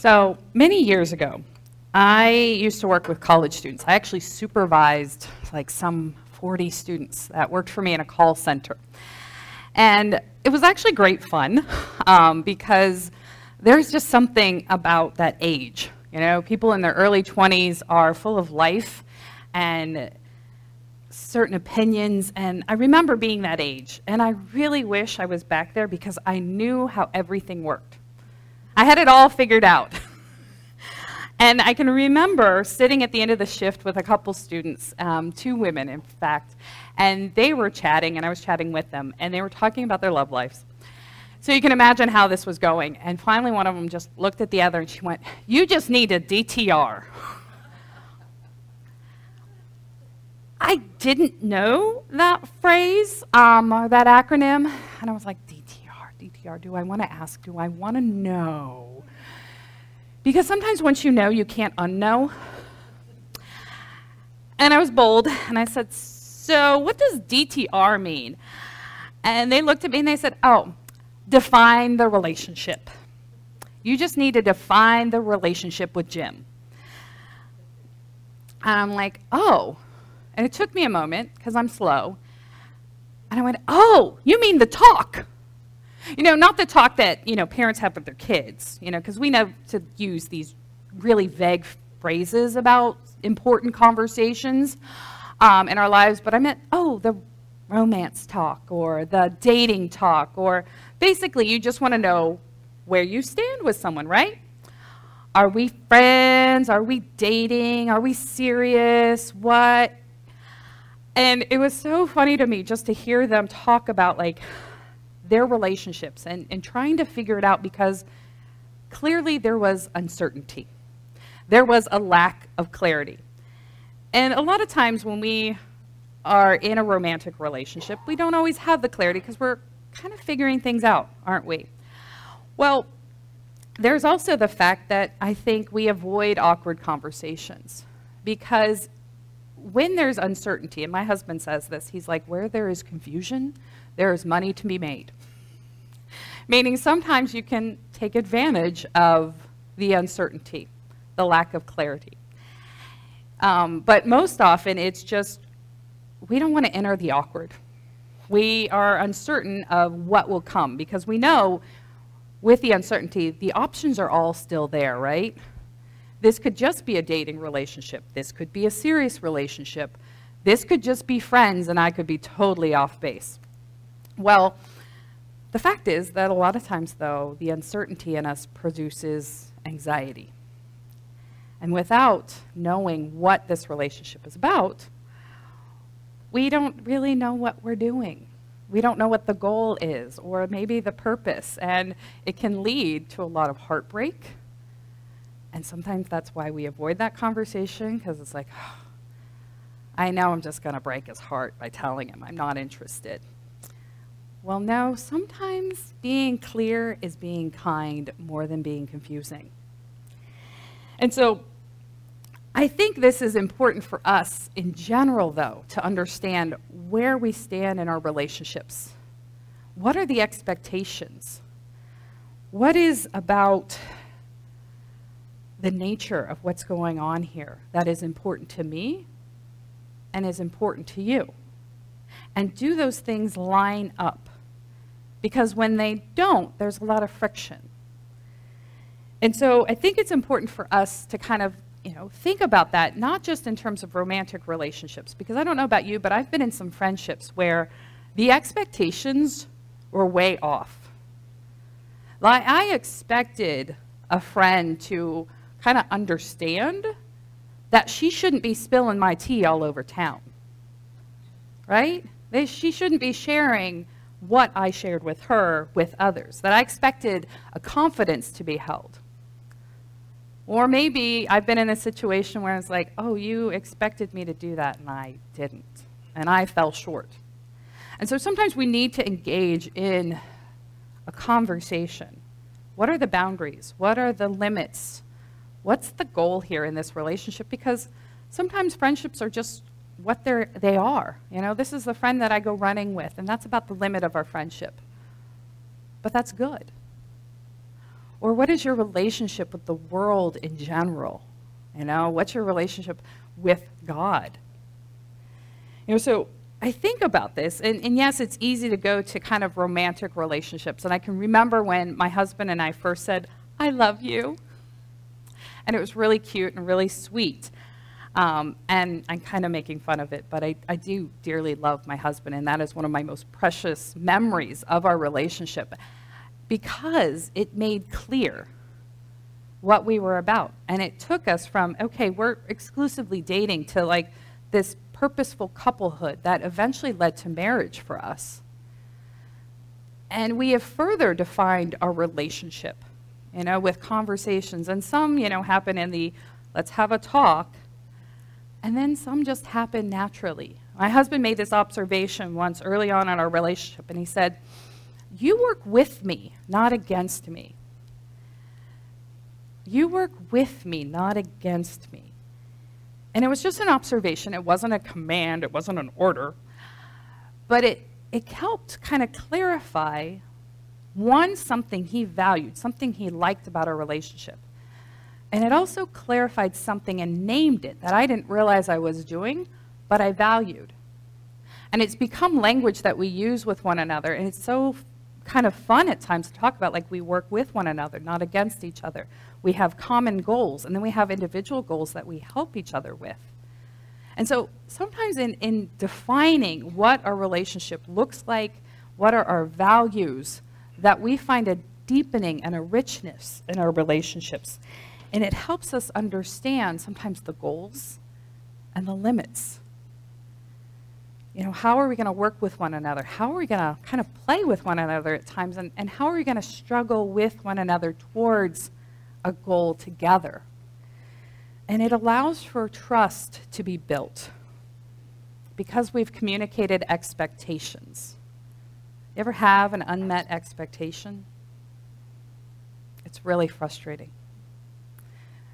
So many years ago, I used to work with college students. I actually supervised like some 40 students that worked for me in a call center. And it was actually great fun um, because there's just something about that age. You know, people in their early 20s are full of life and certain opinions. And I remember being that age. And I really wish I was back there because I knew how everything worked. I had it all figured out. and I can remember sitting at the end of the shift with a couple students, um, two women, in fact, and they were chatting, and I was chatting with them, and they were talking about their love lives. So you can imagine how this was going. And finally, one of them just looked at the other and she went, You just need a DTR. I didn't know that phrase, um, or that acronym, and I was like, DTR, do I want to ask? Do I want to know? Because sometimes once you know, you can't unknow. And I was bold, and I said, So, what does DTR mean? And they looked at me and they said, Oh, define the relationship. You just need to define the relationship with Jim. And I'm like, Oh. And it took me a moment because I'm slow. And I went, Oh, you mean the talk? You know, not the talk that, you know, parents have with their kids, you know, because we know to use these really vague phrases about important conversations um, in our lives, but I meant, oh, the romance talk or the dating talk, or basically you just want to know where you stand with someone, right? Are we friends? Are we dating? Are we serious? What? And it was so funny to me just to hear them talk about like their relationships and, and trying to figure it out because clearly there was uncertainty. There was a lack of clarity. And a lot of times when we are in a romantic relationship, we don't always have the clarity because we're kind of figuring things out, aren't we? Well, there's also the fact that I think we avoid awkward conversations because when there's uncertainty, and my husband says this, he's like, where there is confusion, there is money to be made. Meaning sometimes you can take advantage of the uncertainty, the lack of clarity. Um, but most often it's just, we don't want to enter the awkward. We are uncertain of what will come because we know with the uncertainty, the options are all still there, right? This could just be a dating relationship. This could be a serious relationship. This could just be friends, and I could be totally off base. Well, the fact is that a lot of times, though, the uncertainty in us produces anxiety. And without knowing what this relationship is about, we don't really know what we're doing. We don't know what the goal is, or maybe the purpose, and it can lead to a lot of heartbreak and sometimes that's why we avoid that conversation because it's like, oh, I know I'm just going to break his heart by telling him I'm not interested. Well, no, sometimes being clear is being kind more than being confusing. And so I think this is important for us in general, though, to understand where we stand in our relationships. What are the expectations? What is about the nature of what's going on here that is important to me and is important to you. And do those things line up? Because when they don't, there's a lot of friction. And so I think it's important for us to kind of you know, think about that, not just in terms of romantic relationships, because I don't know about you, but I've been in some friendships where the expectations were way off. Like, I expected a friend to kind of understand that she shouldn't be spilling my tea all over town. Right? They, she shouldn't be sharing what I shared with her with others, that I expected a confidence to be held. Or maybe I've been in a situation where it's like, oh, you expected me to do that and I didn't. And I fell short. And so sometimes we need to engage in a conversation. What are the boundaries? What are the limits what's the goal here in this relationship? Because sometimes friendships are just what they're, they are. You know, this is the friend that I go running with, and that's about the limit of our friendship. But that's good. Or what is your relationship with the world in general? You know, what's your relationship with God? You know, so I think about this, and, and, yes, it's easy to go to kind of romantic relationships. And I can remember when my husband and I first said, I love you. And it was really cute and really sweet. Um, and I'm kind of making fun of it, but I, I do dearly love my husband, and that is one of my most precious memories of our relationship because it made clear what we were about. And it took us from, okay, we're exclusively dating to like this purposeful couplehood that eventually led to marriage for us. And we have further defined our relationship, you know, with conversations. And some, you know, happen in the let's have a talk, and then some just happen naturally. My husband made this observation once early on in our relationship, and he said, You work with me, not against me. You work with me, not against me. And it was just an observation. It wasn't a command, it wasn't an order. But it, it helped kind of clarify one, something he valued, something he liked about our relationship. And it also clarified something and named it that I didn't realize I was doing, but I valued. And it's become language that we use with one another. And it's so kind of fun at times to talk about, like we work with one another, not against each other. We have common goals, and then we have individual goals that we help each other with. And so sometimes in, in defining what our relationship looks like, what are our values, that we find a deepening and a richness in our relationships. And it helps us understand sometimes the goals and the limits. You know, how are we going to work with one another? How are we going to kind of play with one another at times? And, and how are we going to struggle with one another towards a goal together? And it allows for trust to be built because we've communicated expectations. You ever have an unmet expectation? It's really frustrating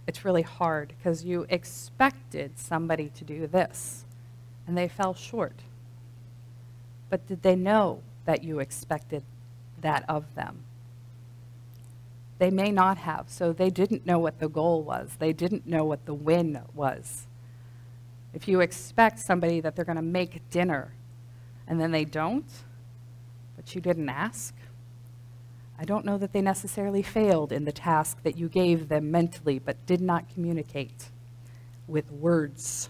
it's really hard because you expected somebody to do this and they fell short. But did they know that you expected that of them? They may not have, so they didn't know what the goal was. They didn't know what the win was. If you expect somebody that they're going to make dinner and then they don't, but you didn't ask, I don't know that they necessarily failed in the task that you gave them mentally, but did not communicate with words.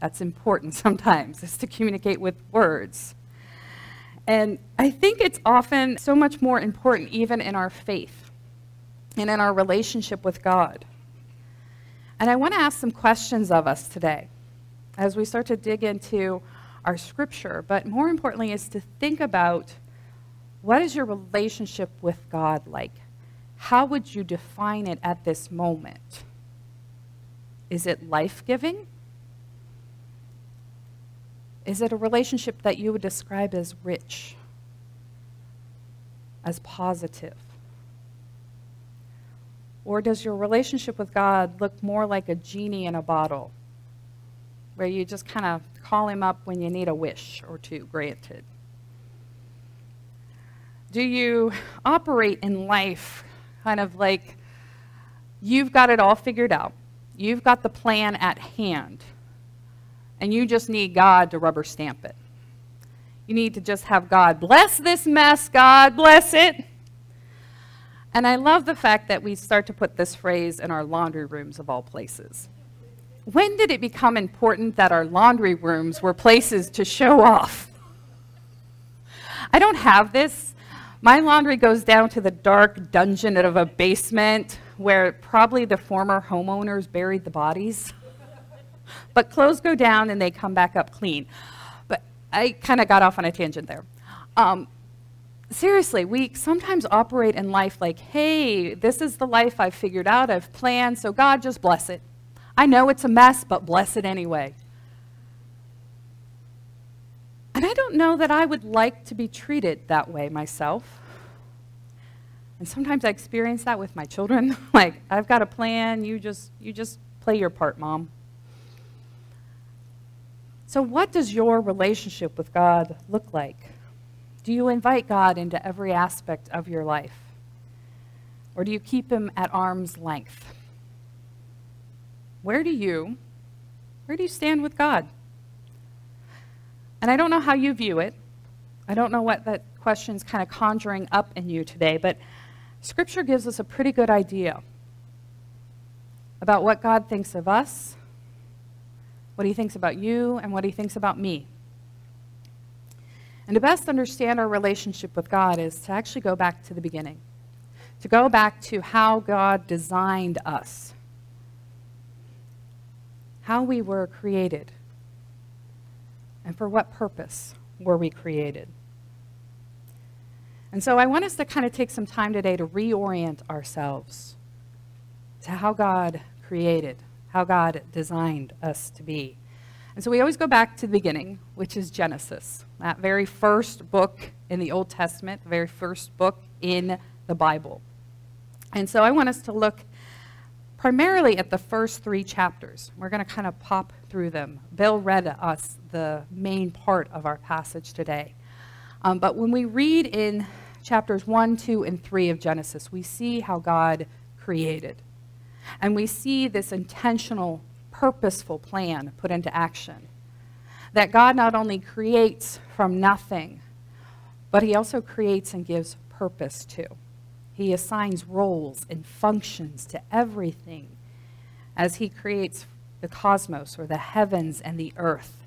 That's important sometimes, is to communicate with words. And I think it's often so much more important, even in our faith and in our relationship with God. And I want to ask some questions of us today as we start to dig into our scripture, but more importantly, is to think about what is your relationship with God like? How would you define it at this moment? Is it life giving? Is it a relationship that you would describe as rich, as positive? Or does your relationship with God look more like a genie in a bottle, where you just kind of call him up when you need a wish or two granted? Do you operate in life kind of like you've got it all figured out? You've got the plan at hand, and you just need God to rubber stamp it. You need to just have God bless this mess, God bless it. And I love the fact that we start to put this phrase in our laundry rooms of all places. When did it become important that our laundry rooms were places to show off? I don't have this my laundry goes down to the dark dungeon of a basement where probably the former homeowners buried the bodies. but clothes go down and they come back up clean. But I kind of got off on a tangent there. Um, seriously, we sometimes operate in life like, hey, this is the life I've figured out, I've planned, so God just bless it. I know it's a mess, but bless it anyway. And I don't know that I would like to be treated that way myself. And sometimes I experience that with my children. like, I've got a plan, you just, you just play your part, mom. So, what does your relationship with God look like? Do you invite God into every aspect of your life? Or do you keep him at arm's length? Where do you where do you stand with God? And I don't know how you view it. I don't know what that question's kind of conjuring up in you today, but Scripture gives us a pretty good idea about what God thinks of us, what He thinks about you, and what He thinks about me. And to best understand our relationship with God is to actually go back to the beginning, to go back to how God designed us how we were created and for what purpose were we created. And so I want us to kind of take some time today to reorient ourselves to how God created, how God designed us to be. And so we always go back to the beginning, which is Genesis, that very first book in the Old Testament, the very first book in the Bible. And so I want us to look primarily at the first three chapters. We're going to kind of pop through them. Bill read us the main part of our passage today. Um, but when we read in chapters 1, 2, and 3 of Genesis, we see how God created. And we see this intentional, purposeful plan put into action. That God not only creates from nothing, but he also creates and gives purpose to. He assigns roles and functions to everything as he creates the cosmos or the heavens and the earth.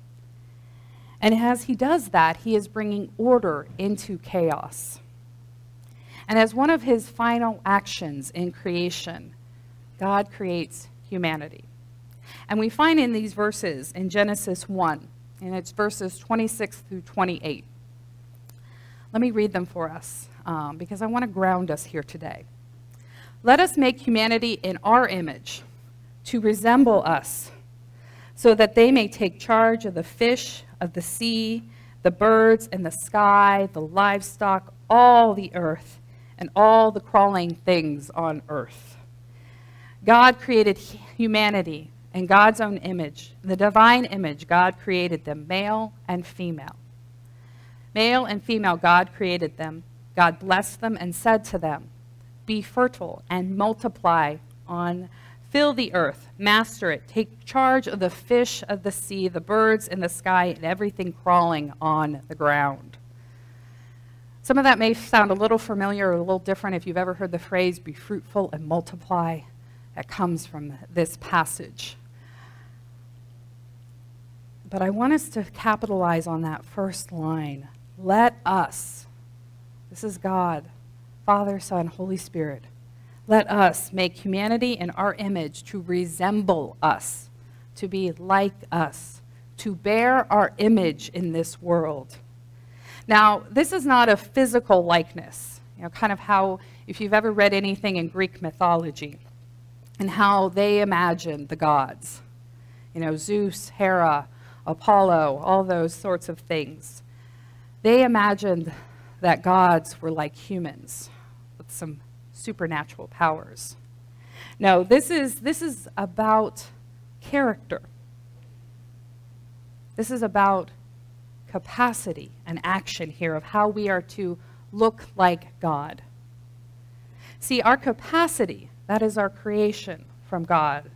And as he does that, he is bringing order into chaos. And as one of his final actions in creation, God creates humanity. And we find in these verses in Genesis 1, and it's verses 26 through 28. Let me read them for us um, because I want to ground us here today. Let us make humanity in our image to resemble us, so that they may take charge of the fish of the sea, the birds and the sky, the livestock, all the earth, and all the crawling things on earth. God created humanity in God's own image. The divine image, God created them, male and female. Male and female, God created them. God blessed them and said to them, Be fertile and multiply on fill the earth, master it, take charge of the fish of the sea, the birds in the sky, and everything crawling on the ground. Some of that may sound a little familiar or a little different if you've ever heard the phrase, be fruitful and multiply. That comes from this passage. But I want us to capitalize on that first line. Let us this is God, Father, Son, Holy Spirit. Let us make humanity in our image to resemble us, to be like us, to bear our image in this world. Now, this is not a physical likeness, you know, kind of how, if you've ever read anything in Greek mythology, and how they imagined the gods. You know, Zeus, Hera, Apollo, all those sorts of things. They imagined that gods were like humans with some supernatural powers. No, this is, this is about character. This is about capacity and action here of how we are to look like God. See, our capacity, that is our creation from God.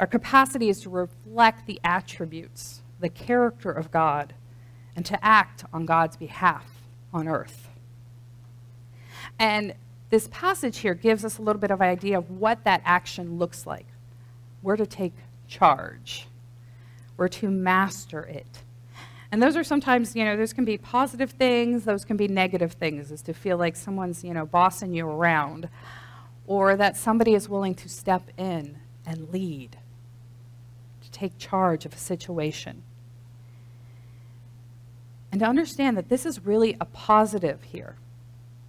Our capacity is to reflect the attributes, the character of God, and to act on God's behalf on earth. And this passage here gives us a little bit of idea of what that action looks like. We're to take charge. We're to master it. And those are sometimes, you know, those can be positive things, those can be negative things, is to feel like someone's, you know, bossing you around, or that somebody is willing to step in and lead, to take charge of a situation. And to understand that this is really a positive here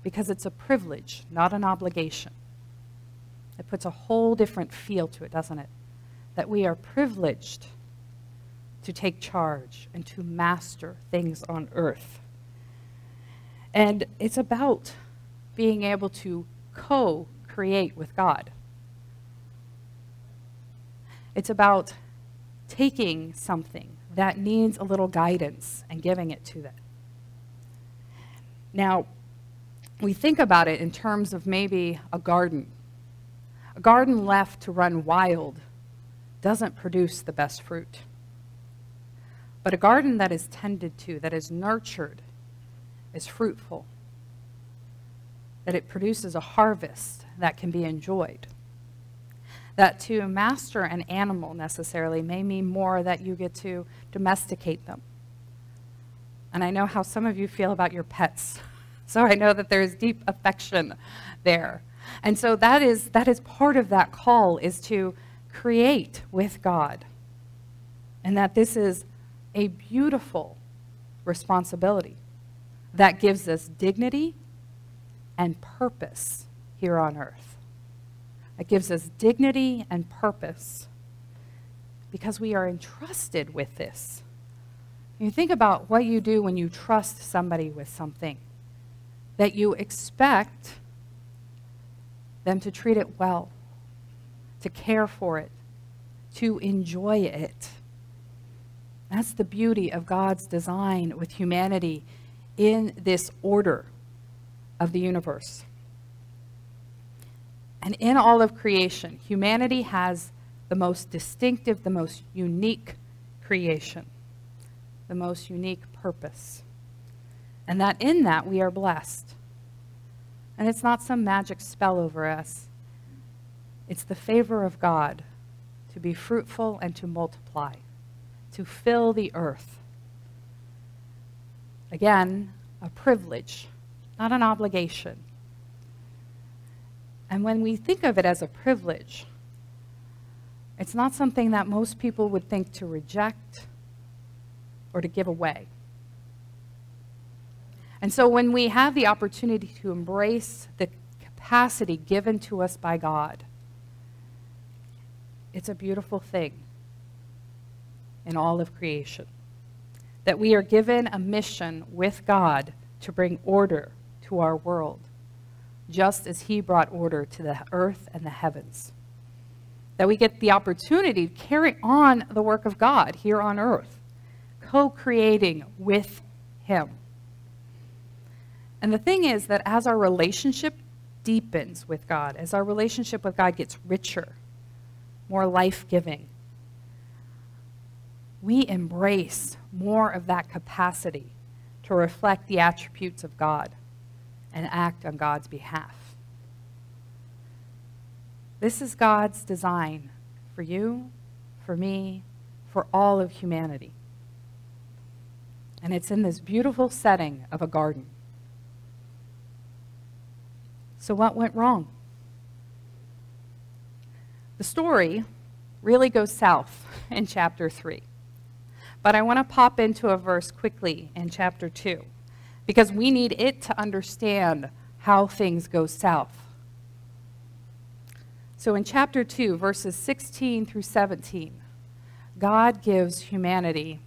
because it's a privilege, not an obligation. It puts a whole different feel to it, doesn't it? That we are privileged to take charge and to master things on earth. And it's about being able to co create with God. It's about taking something that needs a little guidance and giving it to them. Now, we think about it in terms of maybe a garden. A garden left to run wild doesn't produce the best fruit. But a garden that is tended to, that is nurtured, is fruitful. That it produces a harvest that can be enjoyed. That to master an animal necessarily may mean more that you get to domesticate them. And I know how some of you feel about your pets. So I know that there's deep affection there. And so that is, that is part of that call is to create with God. And that this is a beautiful responsibility that gives us dignity and purpose here on earth. It gives us dignity and purpose because we are entrusted with this. You think about what you do when you trust somebody with something that you expect them to treat it well, to care for it, to enjoy it. That's the beauty of God's design with humanity in this order of the universe. And in all of creation, humanity has the most distinctive, the most unique creation, the most unique purpose. And that in that we are blessed. And it's not some magic spell over us. It's the favor of God to be fruitful and to multiply, to fill the earth. Again, a privilege, not an obligation. And when we think of it as a privilege, it's not something that most people would think to reject or to give away. And so when we have the opportunity to embrace the capacity given to us by God, it's a beautiful thing in all of creation. That we are given a mission with God to bring order to our world, just as He brought order to the earth and the heavens. That we get the opportunity to carry on the work of God here on earth, co creating with Him. And the thing is that as our relationship deepens with God, as our relationship with God gets richer, more life giving, we embrace more of that capacity to reflect the attributes of God and act on God's behalf. This is God's design for you, for me, for all of humanity. And it's in this beautiful setting of a garden. So, what went wrong? The story really goes south in chapter 3. But I want to pop into a verse quickly in chapter 2 because we need it to understand how things go south. So in chapter 2, verses 16 through 17, God gives humanity,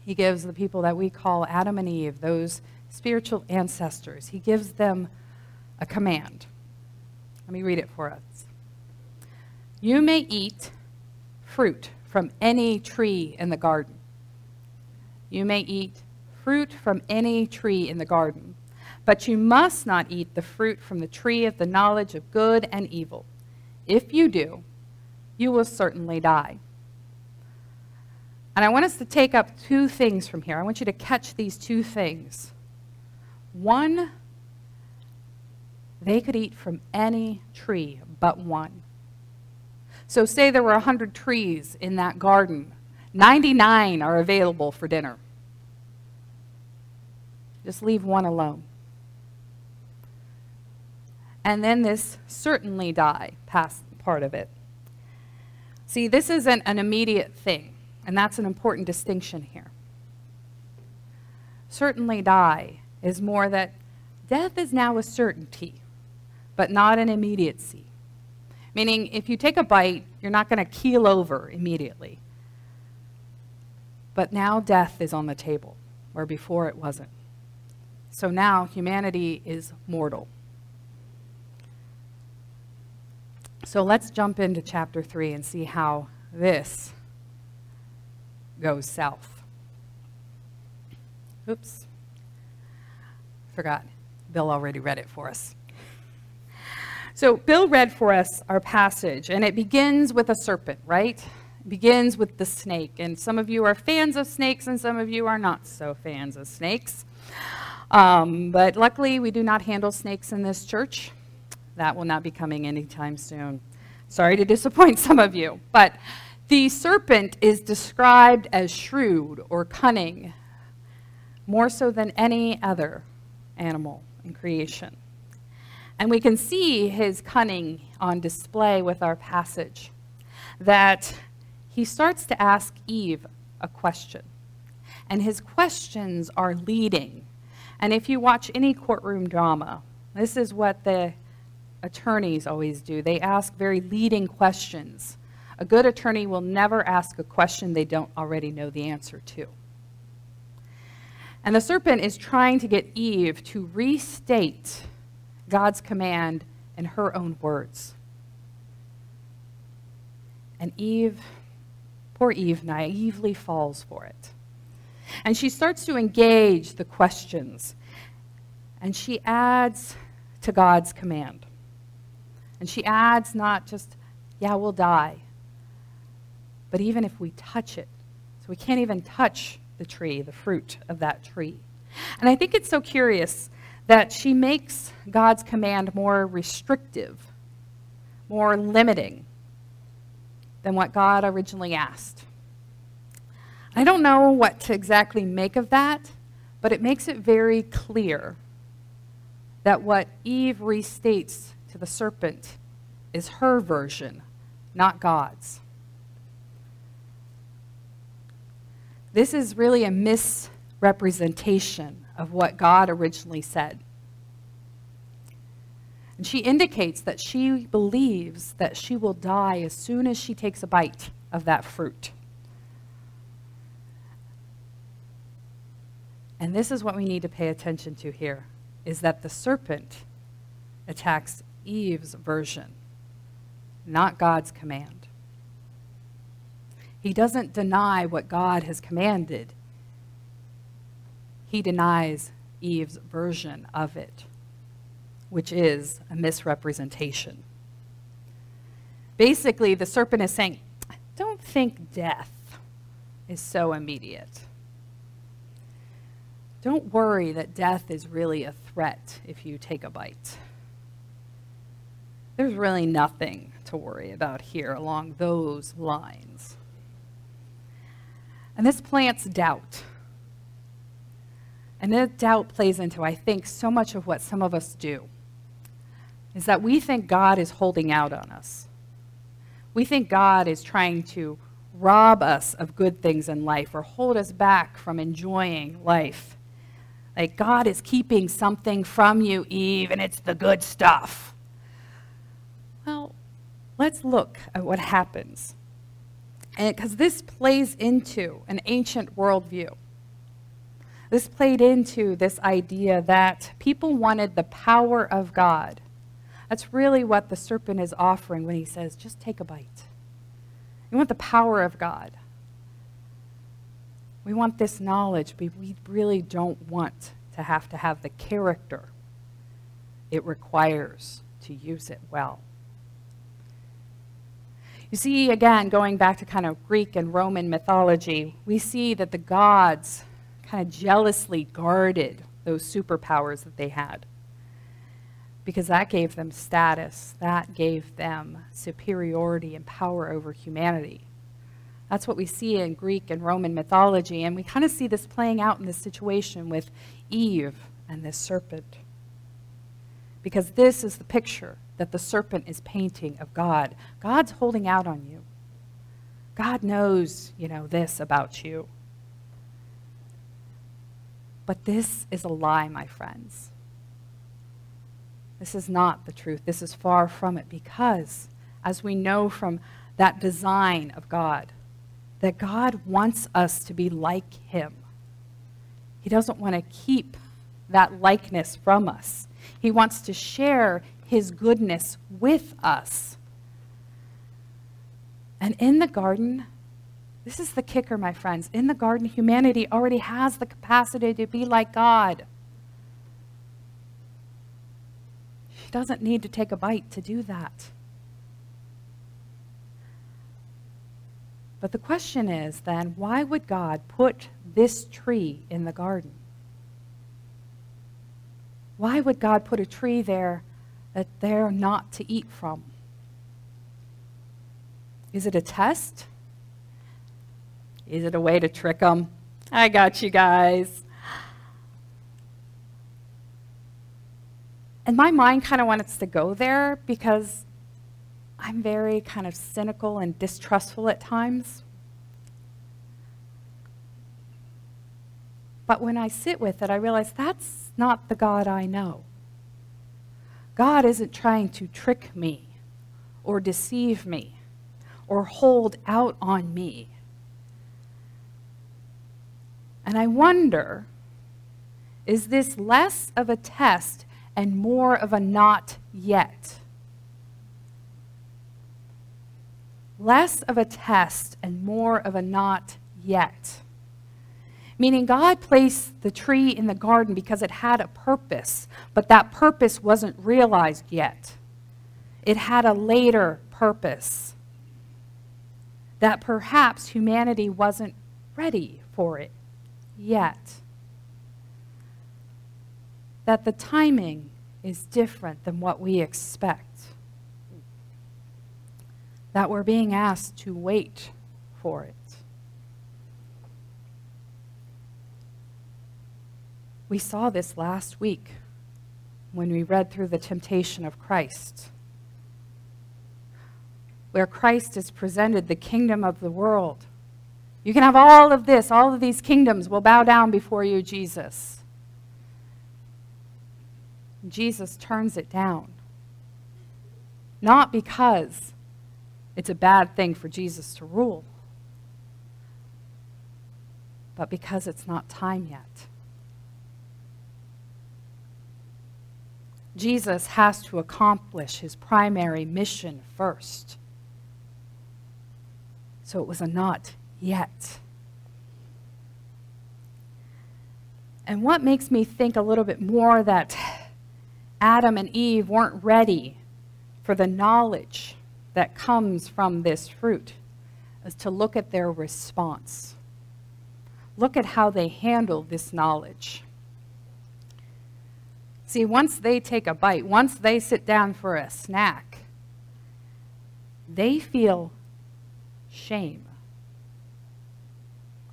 He gives the people that we call Adam and Eve, those spiritual ancestors, He gives them a command. Let me read it for us. You may eat fruit from any tree in the garden. You may eat fruit from any tree in the garden, but you must not eat the fruit from the tree of the knowledge of good and evil. If you do, you will certainly die. And I want us to take up two things from here. I want you to catch these two things. One, they could eat from any tree but one. So, say there were 100 trees in that garden, 99 are available for dinner. Just leave one alone. And then this certainly die past part of it. See, this isn't an immediate thing, and that's an important distinction here. Certainly die is more that death is now a certainty but not an immediacy. Meaning, if you take a bite, you're not going to keel over immediately. But now death is on the table, where before it wasn't. So now humanity is mortal. So let's jump into chapter 3 and see how this goes south. Oops. Forgot. Bill already read it for us. So, Bill read for us our passage, and it begins with a serpent, right? It begins with the snake. And some of you are fans of snakes, and some of you are not so fans of snakes. Um, but luckily, we do not handle snakes in this church. That will not be coming anytime soon. Sorry to disappoint some of you. But the serpent is described as shrewd or cunning, more so than any other animal in creation. And we can see his cunning on display with our passage that he starts to ask Eve a question. And his questions are leading. And if you watch any courtroom drama, this is what the attorneys always do. They ask very leading questions. A good attorney will never ask a question they don't already know the answer to. And the serpent is trying to get Eve to restate God's command in her own words. And Eve, poor Eve, naively falls for it. And she starts to engage the questions. And she adds to God's command. And she adds not just, yeah, we'll die, but even if we touch it. So we can't even touch the tree, the fruit of that tree. And I think it's so curious that she makes God's command more restrictive, more limiting than what God originally asked. I don't know what to exactly make of that, but it makes it very clear that what Eve restates to the serpent is her version, not God's. This is really a misrepresentation of what God originally said. And she indicates that she believes that she will die as soon as she takes a bite of that fruit. And this is what we need to pay attention to here is that the serpent attacks Eve's version, not God's command. He doesn't deny what God has commanded. He denies Eve's version of it, which is a misrepresentation. Basically, the serpent is saying, don't think death is so immediate. Don't worry that death is really a threat if you take a bite. There's really nothing to worry about here along those lines. And this plants doubt. And that doubt plays into, I think, so much of what some of us do is that we think God is holding out on us. We think God is trying to rob us of good things in life or hold us back from enjoying life. Like God is keeping something from you, Eve, and it's the good stuff. Well, let's look at what happens because this plays into an ancient worldview. This played into this idea that people wanted the power of God. That's really what the serpent is offering when he says, just take a bite. We want the power of God. We want this knowledge, but we really don't want to have to have the character it requires to use it well. You see, again, going back to kind of Greek and Roman mythology, we see that the gods kind of jealously guarded those superpowers that they had because that gave them status, that gave them superiority and power over humanity. That's what we see in Greek and Roman mythology, and we kind of see this playing out in this situation with Eve and this serpent. Because this is the picture that the serpent is painting of God. God's holding out on you. God knows, you know, this about you. But this is a lie, my friends. This is not the truth. This is far from it because, as we know from that design of God, that God wants us to be like Him. He doesn't want to keep that likeness from us. He wants to share his goodness with us. And in the garden, this is the kicker, my friends. In the garden, humanity already has the capacity to be like God. She doesn't need to take a bite to do that. But the question is then, why would God put this tree in the garden? Why would God put a tree there that they're not to eat from? Is it a test? Is it a way to trick them? I got you guys. And my mind kind of wants to go there because I'm very kind of cynical and distrustful at times. But when I sit with it, I realize that's not the God I know. God isn't trying to trick me or deceive me or hold out on me. And I wonder is this less of a test and more of a not yet? Less of a test and more of a not yet. Meaning, God placed the tree in the garden because it had a purpose, but that purpose wasn't realized yet. It had a later purpose that perhaps humanity wasn't ready for it yet. That the timing is different than what we expect. That we're being asked to wait for it. We saw this last week when we read through the temptation of Christ, where Christ is presented the kingdom of the world you can have all of this, all of these kingdoms will bow down before you, Jesus. Jesus turns it down. Not because it's a bad thing for Jesus to rule, but because it's not time yet. Jesus has to accomplish his primary mission first. So it was a not yet. And what makes me think a little bit more that Adam and Eve weren't ready for the knowledge that comes from this fruit is to look at their response. Look at how they handle this knowledge. See, once they take a bite, once they sit down for a snack, they feel shame.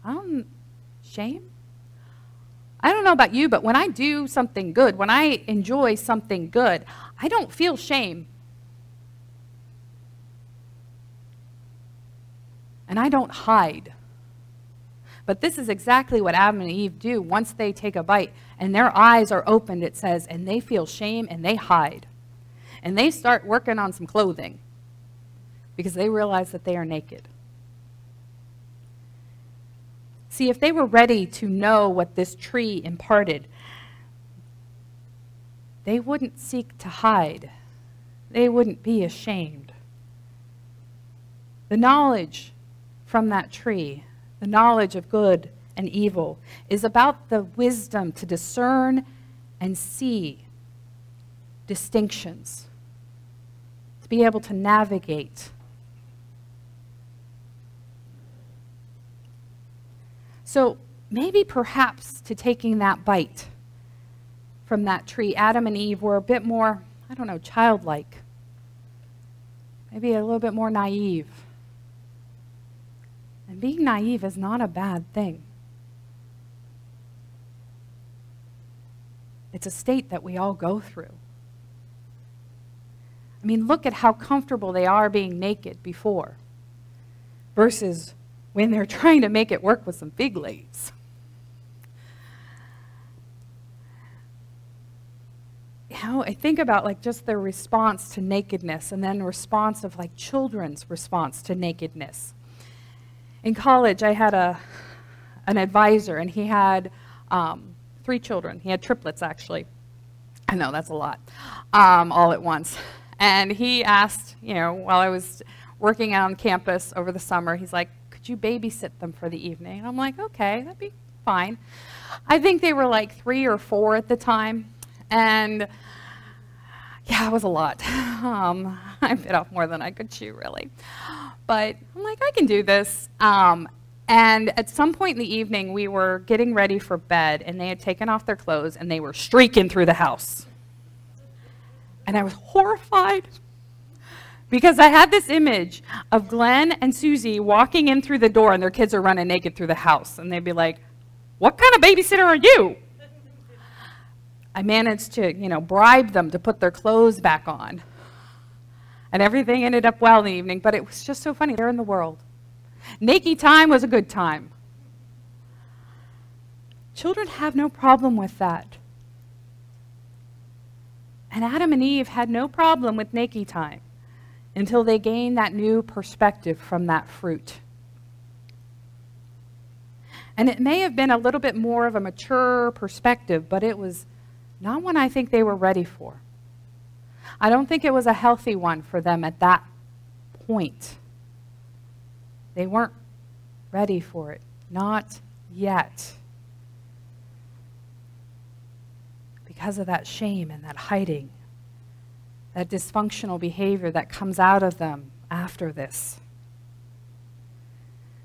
Um, shame? I don't know about you, but when I do something good, when I enjoy something good, I don't feel shame. And I don't hide. But this is exactly what Adam and Eve do once they take a bite and their eyes are opened, it says, and they feel shame and they hide. And they start working on some clothing because they realize that they are naked. See, if they were ready to know what this tree imparted, they wouldn't seek to hide. They wouldn't be ashamed. The knowledge from that tree, the knowledge of good and evil, is about the wisdom to discern and see distinctions, to be able to navigate So maybe perhaps to taking that bite from that tree, Adam and Eve were a bit more, I don't know, childlike. Maybe a little bit more naive. And being naive is not a bad thing. It's a state that we all go through. I mean, look at how comfortable they are being naked before versus when they're trying to make it work with some fig leaves. Know, I think about like just their response to nakedness and then response of like children's response to nakedness. In college, I had a, an advisor and he had um, three children. He had triplets actually. I know that's a lot, um, all at once. And he asked, you know, while I was working on campus over the summer, he's like, you babysit them for the evening? And I'm like, okay, that'd be fine. I think they were like three or four at the time. And yeah, it was a lot. Um, I bit off more than I could chew, really. But I'm like, I can do this. Um, and at some point in the evening, we were getting ready for bed, and they had taken off their clothes and they were streaking through the house. And I was horrified because I had this image of Glenn and Susie walking in through the door, and their kids are running naked through the house. And they'd be like, What kind of babysitter are you? I managed to, you know, bribe them to put their clothes back on. And everything ended up well in the evening, but it was just so funny. They're in the world. Naked time was a good time. Children have no problem with that. And Adam and Eve had no problem with naked time until they gain that new perspective from that fruit. And it may have been a little bit more of a mature perspective, but it was not one I think they were ready for. I don't think it was a healthy one for them at that point. They weren't ready for it. Not yet. Because of that shame and that hiding, that dysfunctional behavior that comes out of them after this.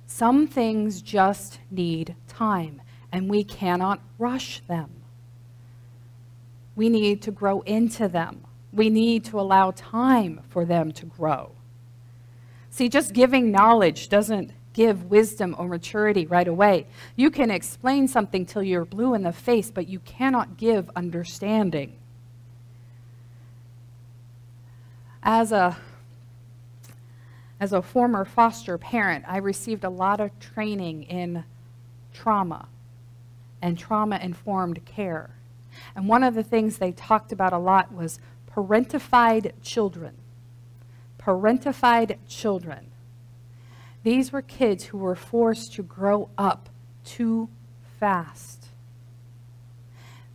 Some things just need time, and we cannot rush them. We need to grow into them. We need to allow time for them to grow. See, just giving knowledge doesn't give wisdom or maturity right away. You can explain something till you're blue in the face, but you cannot give understanding. As a as a former foster parent, I received a lot of training in trauma and trauma informed care. And one of the things they talked about a lot was parentified children. Parentified children. These were kids who were forced to grow up too fast.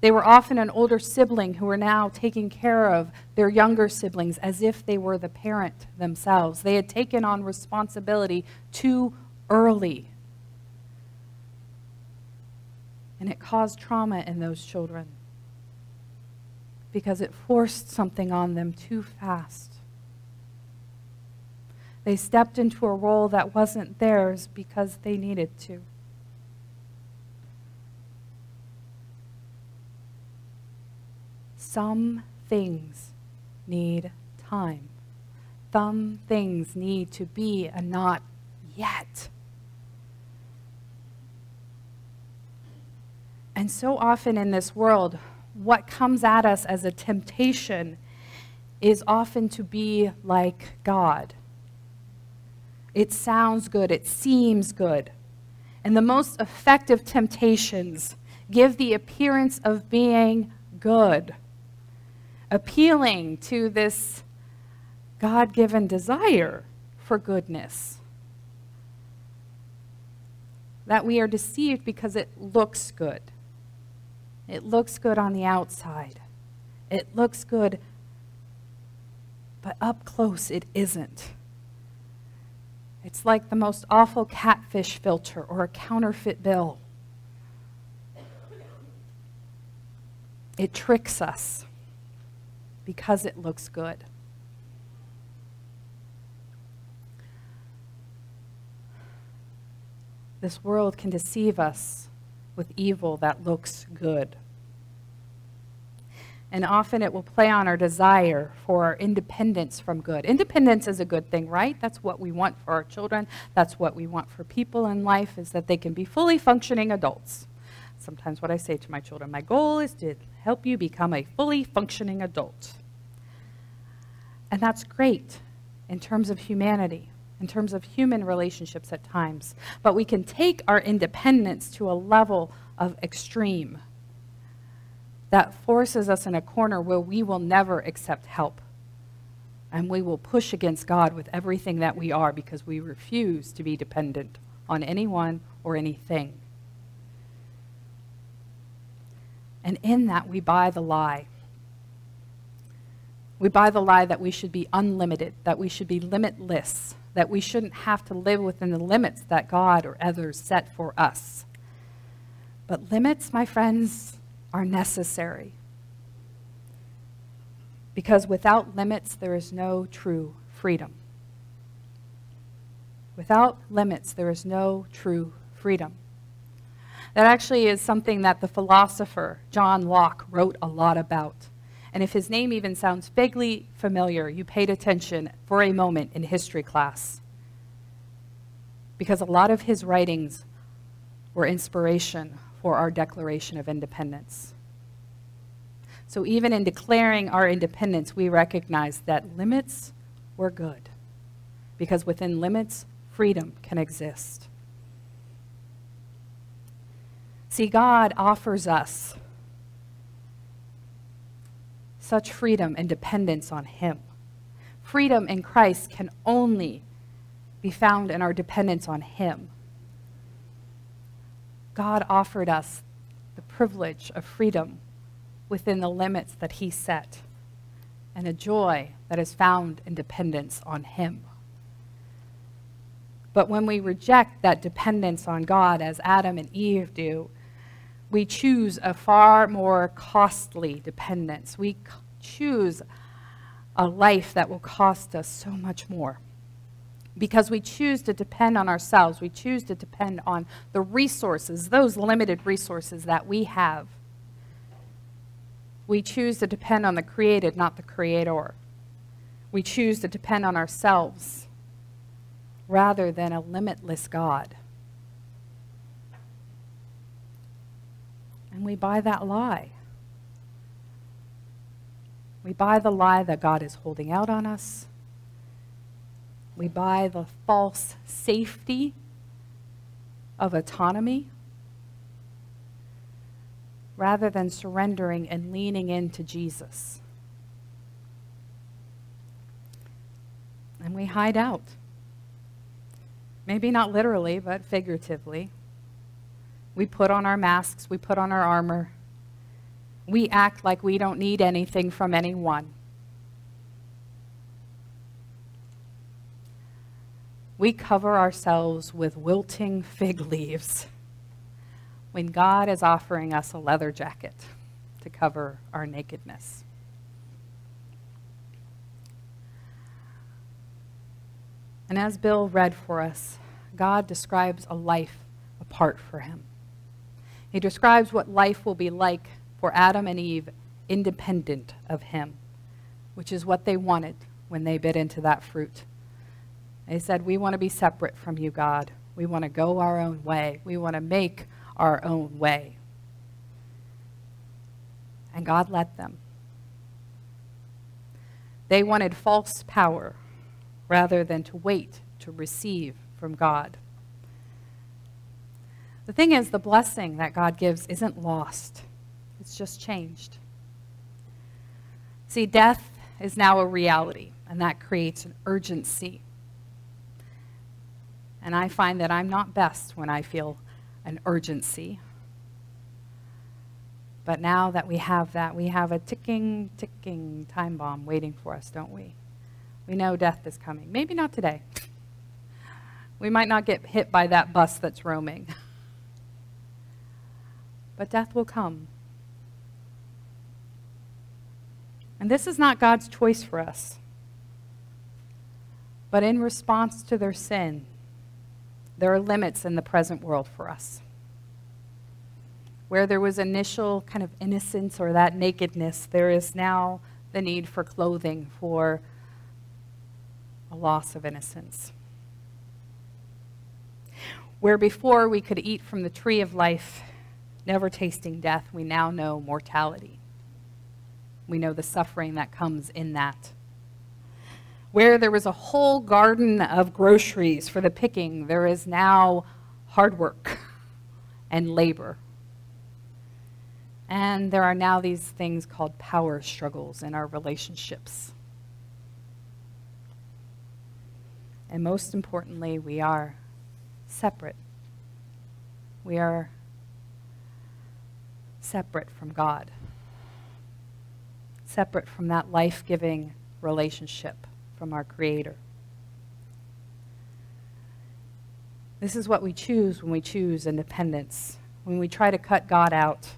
They were often an older sibling who were now taking care of their younger siblings as if they were the parent themselves. They had taken on responsibility too early. And it caused trauma in those children because it forced something on them too fast. They stepped into a role that wasn't theirs because they needed to. Some things need time. Some things need to be a not yet. And so often in this world, what comes at us as a temptation is often to be like God. It sounds good, it seems good. And the most effective temptations give the appearance of being good, appealing to this God given desire for goodness. That we are deceived because it looks good. It looks good on the outside. It looks good, but up close it isn't. It's like the most awful catfish filter or a counterfeit bill. It tricks us because it looks good. This world can deceive us with evil that looks good. And often it will play on our desire for our independence from good. Independence is a good thing, right? That's what we want for our children. That's what we want for people in life, is that they can be fully functioning adults. Sometimes what I say to my children, my goal is to help you become a fully functioning adult. And that's great in terms of humanity in terms of human relationships at times. But we can take our independence to a level of extreme that forces us in a corner where we will never accept help. And we will push against God with everything that we are because we refuse to be dependent on anyone or anything. And in that, we buy the lie. We buy the lie that we should be unlimited, that we should be limitless, that we shouldn't have to live within the limits that God or others set for us. But limits, my friends, are necessary. Because without limits, there is no true freedom. Without limits, there is no true freedom. That actually is something that the philosopher John Locke wrote a lot about. And if his name even sounds vaguely familiar, you paid attention for a moment in history class. Because a lot of his writings were inspiration for our Declaration of Independence. So even in declaring our independence, we recognize that limits were good. Because within limits, freedom can exist. See, God offers us such freedom and dependence on Him. Freedom in Christ can only be found in our dependence on Him. God offered us the privilege of freedom within the limits that He set and a joy that is found in dependence on Him. But when we reject that dependence on God, as Adam and Eve do, we choose a far more costly dependence. We choose a life that will cost us so much more. Because we choose to depend on ourselves, we choose to depend on the resources, those limited resources that we have. We choose to depend on the created, not the creator. We choose to depend on ourselves rather than a limitless God. And we buy that lie. We buy the lie that God is holding out on us. We buy the false safety of autonomy rather than surrendering and leaning into Jesus. And we hide out. Maybe not literally, but figuratively. We put on our masks, we put on our armor. We act like we don't need anything from anyone. We cover ourselves with wilting fig leaves when God is offering us a leather jacket to cover our nakedness. And as Bill read for us, God describes a life apart for him. He describes what life will be like for Adam and Eve independent of him, which is what they wanted when they bit into that fruit. They said, We want to be separate from you, God. We want to go our own way. We want to make our own way. And God let them. They wanted false power rather than to wait to receive from God. The thing is, the blessing that God gives isn't lost, it's just changed. See, death is now a reality, and that creates an urgency. And I find that I'm not best when I feel an urgency. But now that we have that, we have a ticking, ticking time bomb waiting for us, don't we? We know death is coming. Maybe not today. We might not get hit by that bus that's roaming. but death will come. And this is not God's choice for us. But in response to their sin, there are limits in the present world for us. Where there was initial kind of innocence or that nakedness, there is now the need for clothing for a loss of innocence. Where before we could eat from the tree of life never tasting death, we now know mortality. We know the suffering that comes in that. Where there was a whole garden of groceries for the picking, there is now hard work and labor. And there are now these things called power struggles in our relationships. And most importantly, we are separate. We are separate from God, separate from that life giving relationship from our Creator. This is what we choose when we choose independence, when we try to cut God out,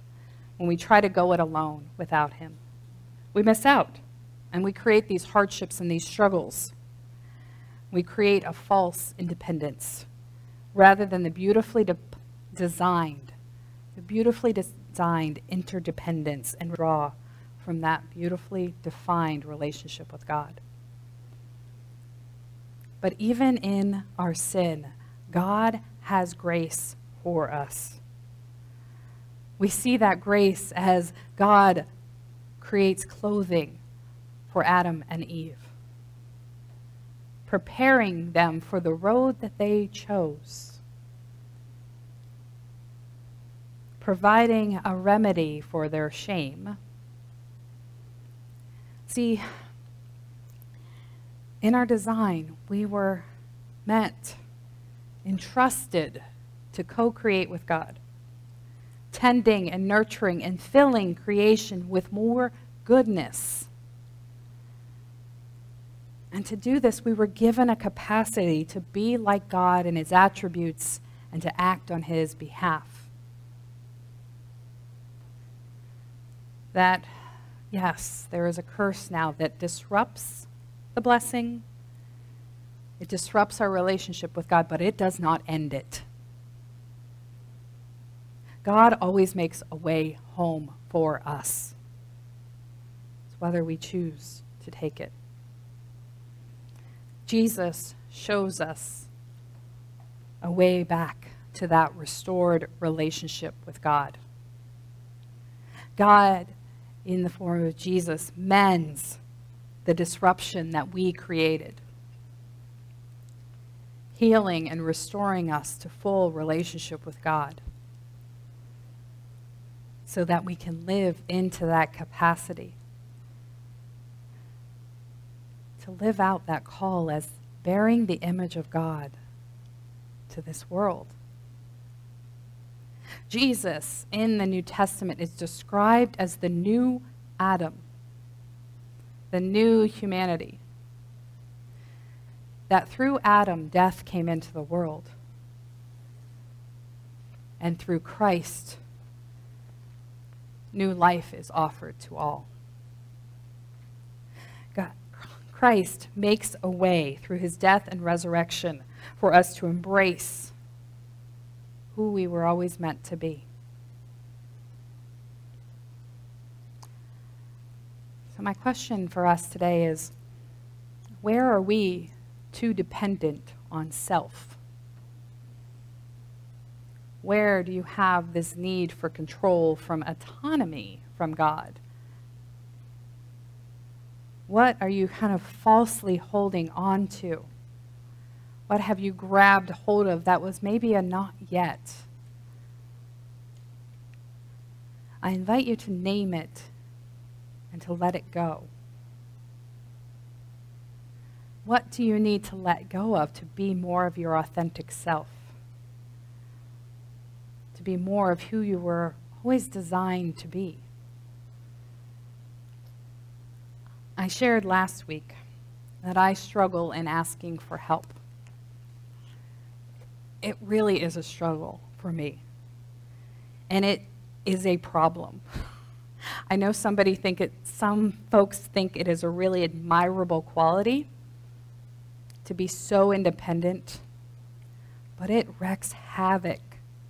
when we try to go it alone without Him. We miss out. and we create these hardships and these struggles. We create a false independence rather than the beautifully de- designed, the beautifully designed interdependence and draw from that beautifully defined relationship with God. But even in our sin, God has grace for us. We see that grace as God creates clothing for Adam and Eve, preparing them for the road that they chose, providing a remedy for their shame. See, in our design, we were meant, entrusted to co create with God tending and nurturing and filling creation with more goodness. And to do this, we were given a capacity to be like God in his attributes and to act on his behalf. That, yes, there is a curse now that disrupts the blessing, it disrupts our relationship with God, but it does not end it. God always makes a way home for us. It's whether we choose to take it. Jesus shows us a way back to that restored relationship with God. God, in the form of Jesus, mends the disruption that we created, healing and restoring us to full relationship with God so that we can live into that capacity. To live out that call as bearing the image of God to this world. Jesus in the New Testament is described as the new Adam, the new humanity. That through Adam, death came into the world. And through Christ, new life is offered to all. God, Christ makes a way through his death and resurrection for us to embrace who we were always meant to be. So, my question for us today is where are we too dependent on self? Where do you have this need for control from autonomy from God? What are you kind of falsely holding on to? What have you grabbed hold of that was maybe a not yet? I invite you to name it and to let it go. What do you need to let go of to be more of your authentic self? to be more of who you were always designed to be. I shared last week that I struggle in asking for help. It really is a struggle for me. And it is a problem. I know somebody think it some folks think it is a really admirable quality to be so independent, but it wreaks havoc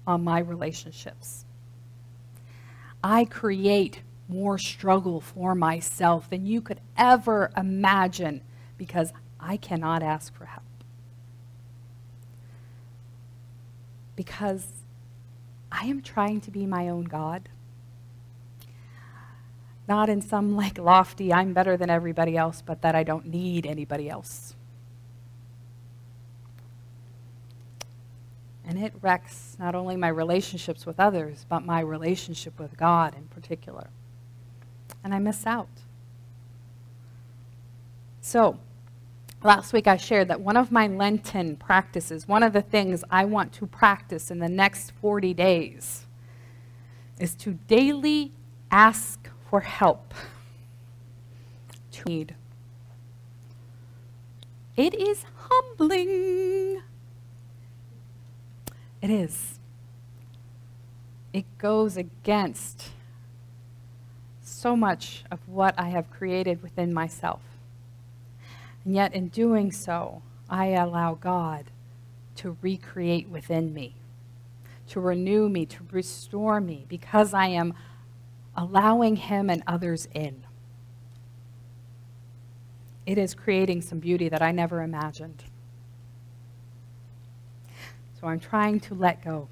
on my relationships. I create more struggle for myself than you could ever imagine because I cannot ask for help. Because I am trying to be my own God. Not in some like lofty, I'm better than everybody else, but that I don't need anybody else. And it wrecks not only my relationships with others, but my relationship with God in particular. And I miss out. So, last week I shared that one of my Lenten practices, one of the things I want to practice in the next 40 days, is to daily ask for help. To need. It is humbling. It is. It goes against so much of what I have created within myself. And yet, in doing so, I allow God to recreate within me, to renew me, to restore me, because I am allowing Him and others in. It is creating some beauty that I never imagined. So I'm trying to let go.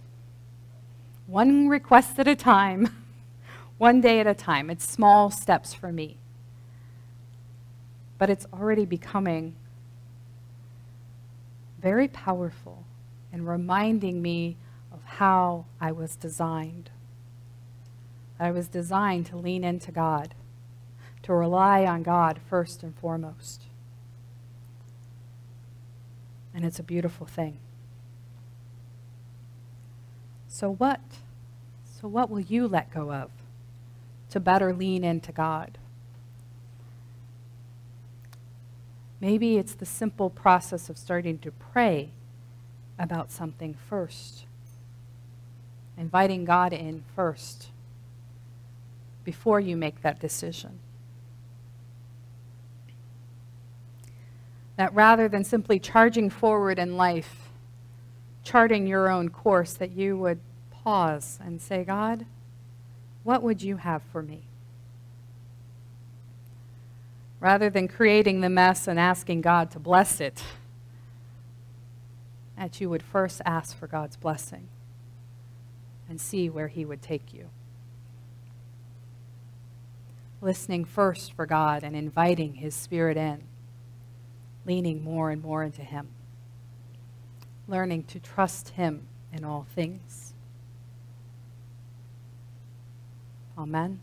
One request at a time, one day at a time. It's small steps for me. But it's already becoming very powerful and reminding me of how I was designed. I was designed to lean into God, to rely on God first and foremost. And it's a beautiful thing. So what? So what will you let go of to better lean into God? Maybe it's the simple process of starting to pray about something first, inviting God in first before you make that decision. That rather than simply charging forward in life, charting your own course, that you would pause and say, God, what would you have for me? Rather than creating the mess and asking God to bless it, that you would first ask for God's blessing and see where He would take you. Listening first for God and inviting His Spirit in, leaning more and more into Him, learning to trust Him in all things. Amen.